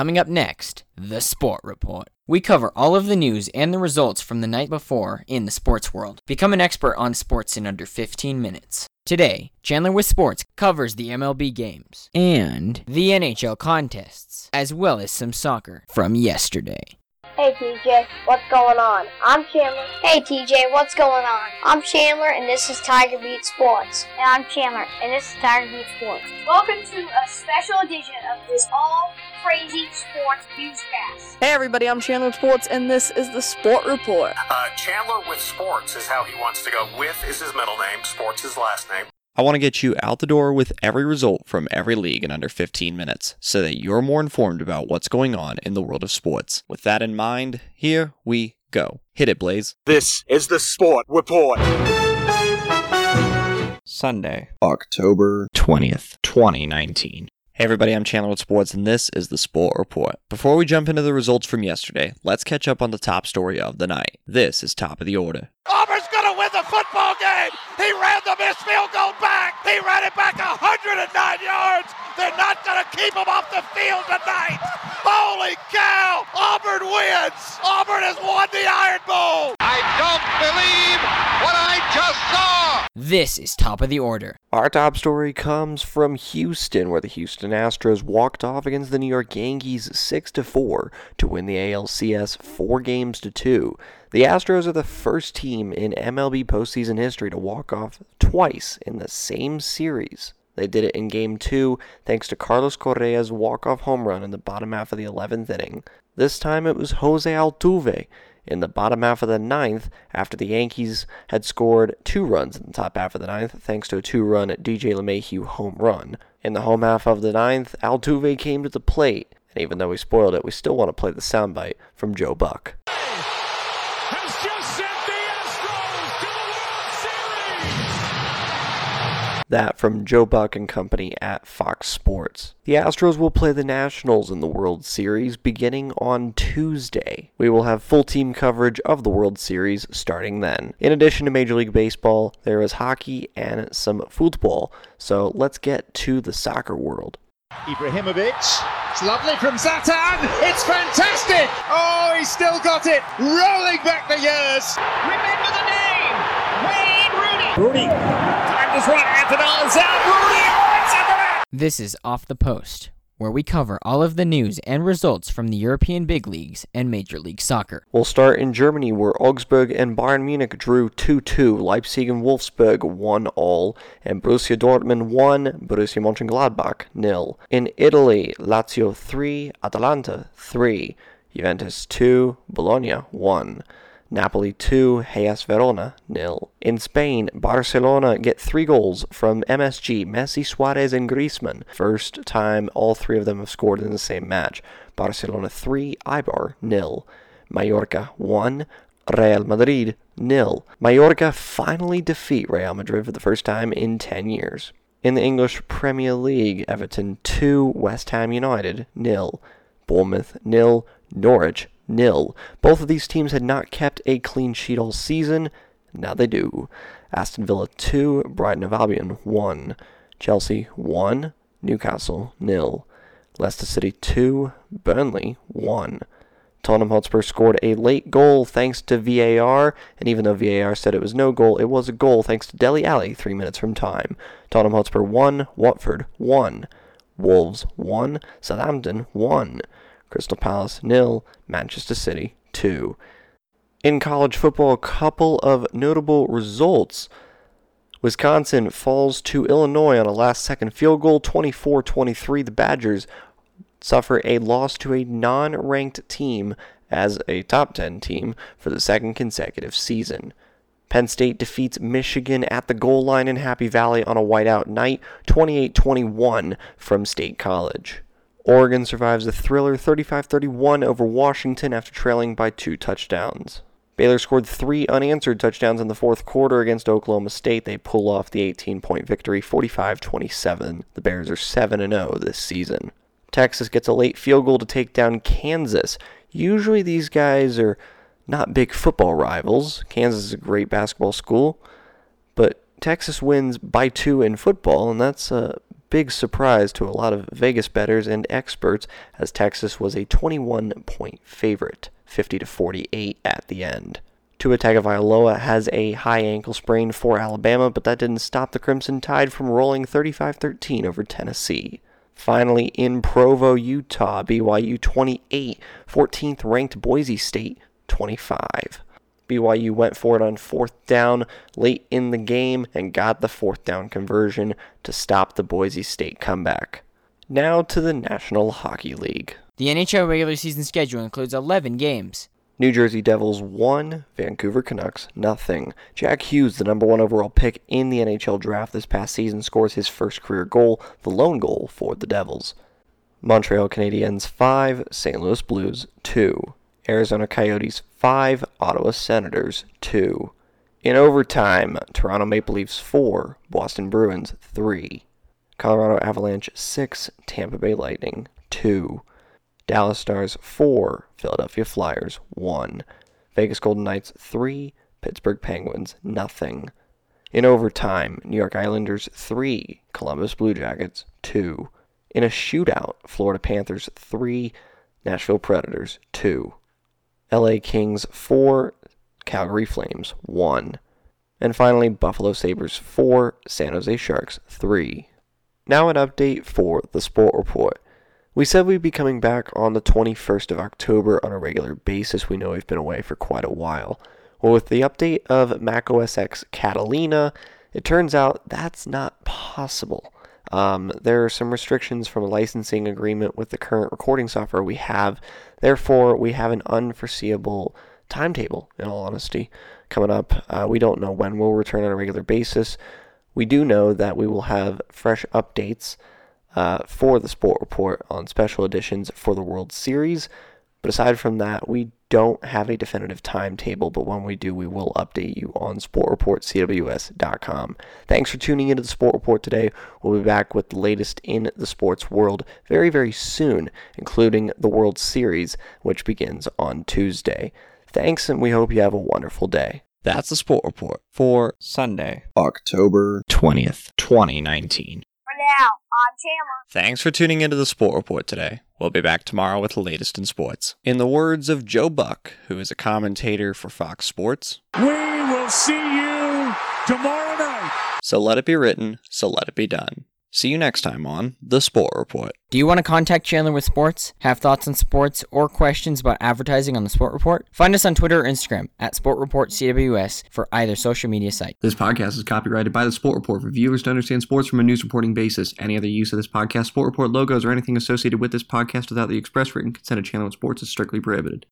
Coming up next, the Sport Report. We cover all of the news and the results from the night before in the sports world. Become an expert on sports in under 15 minutes. Today, Chandler with Sports covers the MLB games and the NHL contests, as well as some soccer from yesterday. Hey TJ, what's going on? I'm Chandler. Hey TJ, what's going on? I'm Chandler and this is Tiger Beat Sports. And I'm Chandler, and this is Tiger Beat Sports. Welcome to a special edition of this all crazy sports newscast. Hey everybody, I'm Chandler with Sports and this is the Sport Report. Uh, Chandler with Sports is how he wants to go. With is his middle name, Sports his last name. I want to get you out the door with every result from every league in under 15 minutes so that you're more informed about what's going on in the world of sports. With that in mind, here we go. Hit it, Blaze. This is the Sport Report. Sunday, October 20th, 2019. Hey everybody, I'm Chandler with Sports and this is the Sport Report. Before we jump into the results from yesterday, let's catch up on the top story of the night. This is top of the order. Auburn's going to win the football game. He ran the missed field goal back. He ran it back 109 yards. They're not going to keep him off the field tonight. Holy cow! Auburn wins. Auburn has won the Iron Bowl. I don't believe what I just saw. This is top of the order. Our top story comes from Houston, where the Houston Astros walked off against the New York Yankees 6 to 4 to win the ALCS 4 games to 2. The Astros are the first team in MLB postseason history to walk off twice in the same series. They did it in game 2 thanks to Carlos Correa's walk-off home run in the bottom half of the 11th inning. This time it was Jose Altuve in the bottom half of the ninth after the Yankees had scored two runs in the top half of the ninth thanks to a two run DJ LeMahieu home run. In the home half of the ninth, Altuve came to the plate, and even though we spoiled it, we still want to play the soundbite from Joe Buck. That from Joe Buck and company at Fox Sports. The Astros will play the Nationals in the World Series beginning on Tuesday. We will have full team coverage of the World Series starting then. In addition to Major League Baseball, there is hockey and some football. So let's get to the soccer world. Ibrahimovic. It's lovely from Zlatan. It's fantastic. Oh, he's still got it. Rolling back the years. Remember the name, Wayne Rooney. Rooney. Time to run. Antonel's out. Rooney. Oh, it's under that. This is Off the Post, where we cover all of the news and results from the European big leagues and Major League Soccer. We'll start in Germany, where Augsburg and Bayern Munich drew 2 2, Leipzig and Wolfsburg 1 all, and Borussia Dortmund 1, Borussia Mönchengladbach 0. In Italy, Lazio 3, Atalanta 3, Juventus 2, Bologna 1. Napoli 2, Hellas Verona 0. In Spain, Barcelona get three goals from MSG, Messi, Suarez, and Griezmann. First time all three of them have scored in the same match. Barcelona 3, Eibar 0. Mallorca 1, Real Madrid 0. Mallorca finally defeat Real Madrid for the first time in 10 years. In the English Premier League, Everton 2, West Ham United 0. Bournemouth 0, Norwich nil. Both of these teams had not kept a clean sheet all season. Now they do. Aston Villa 2, Brighton of Albion 1. Chelsea 1, Newcastle nil. Leicester City 2, Burnley 1. Tottenham Hotspur scored a late goal thanks to VAR, and even though VAR said it was no goal, it was a goal thanks to Dele Alli three minutes from time. Tottenham Hotspur 1, Watford 1. Wolves 1, Southampton 1. Crystal Palace nil, Manchester City 2. In college football, a couple of notable results. Wisconsin falls to Illinois on a last second field goal 24 23. The Badgers suffer a loss to a non ranked team as a top 10 team for the second consecutive season. Penn State defeats Michigan at the goal line in Happy Valley on a whiteout night 28 21 from State College. Oregon survives a thriller 35 31 over Washington after trailing by two touchdowns. Baylor scored three unanswered touchdowns in the fourth quarter against Oklahoma State. They pull off the 18 point victory 45 27. The Bears are 7 0 this season. Texas gets a late field goal to take down Kansas. Usually these guys are not big football rivals. Kansas is a great basketball school, but Texas wins by two in football, and that's a big surprise to a lot of Vegas bettors and experts as Texas was a 21 point favorite, 50 to 48 at the end. Tua Tagovailoa has a high ankle sprain for Alabama, but that didn't stop the Crimson Tide from rolling 35-13 over Tennessee. Finally, in Provo, Utah, BYU 28, 14th ranked Boise State 25. BYU went for it on fourth down late in the game and got the fourth down conversion to stop the Boise State comeback. Now to the National Hockey League. The NHL regular season schedule includes 11 games. New Jersey Devils 1, Vancouver Canucks nothing. Jack Hughes, the number one overall pick in the NHL draft this past season, scores his first career goal, the lone goal for the Devils. Montreal Canadiens 5, St. Louis Blues 2. Arizona Coyotes 5, Ottawa Senators 2. In overtime, Toronto Maple Leafs 4, Boston Bruins 3. Colorado Avalanche 6, Tampa Bay Lightning 2. Dallas Stars 4, Philadelphia Flyers 1. Vegas Golden Knights 3, Pittsburgh Penguins nothing. In overtime, New York Islanders 3, Columbus Blue Jackets 2. In a shootout, Florida Panthers 3, Nashville Predators 2. LA Kings 4, Calgary Flames 1. And finally, Buffalo Sabres 4, San Jose Sharks 3. Now, an update for the Sport Report. We said we'd be coming back on the 21st of October on a regular basis. We know we've been away for quite a while. Well, with the update of Mac OS X Catalina, it turns out that's not possible. Um, there are some restrictions from a licensing agreement with the current recording software we have. Therefore, we have an unforeseeable timetable, in all honesty, coming up. Uh, we don't know when we'll return on a regular basis. We do know that we will have fresh updates uh, for the Sport Report on special editions for the World Series. But aside from that, we don't have a definitive timetable, but when we do, we will update you on sportreportcws.com. Thanks for tuning into the Sport Report today. We'll be back with the latest in the sports world very, very soon, including the World Series, which begins on Tuesday. Thanks, and we hope you have a wonderful day. That's the Sport Report for Sunday, October 20th, 2019. For now, I'm Chandler. Thanks for tuning into the Sport Report today. We'll be back tomorrow with the latest in sports. In the words of Joe Buck, who is a commentator for Fox Sports, We will see you tomorrow night. so let it be written, so let it be done. See you next time on The Sport Report. Do you want to contact Chandler with sports, have thoughts on sports, or questions about advertising on the Sport Report? Find us on Twitter or Instagram at Sport Report CWS for either social media site. This podcast is copyrighted by the Sport Report for viewers to understand sports from a news reporting basis. Any other use of this podcast, Sport Report logos, or anything associated with this podcast without the express written consent of Channel Sports is strictly prohibited.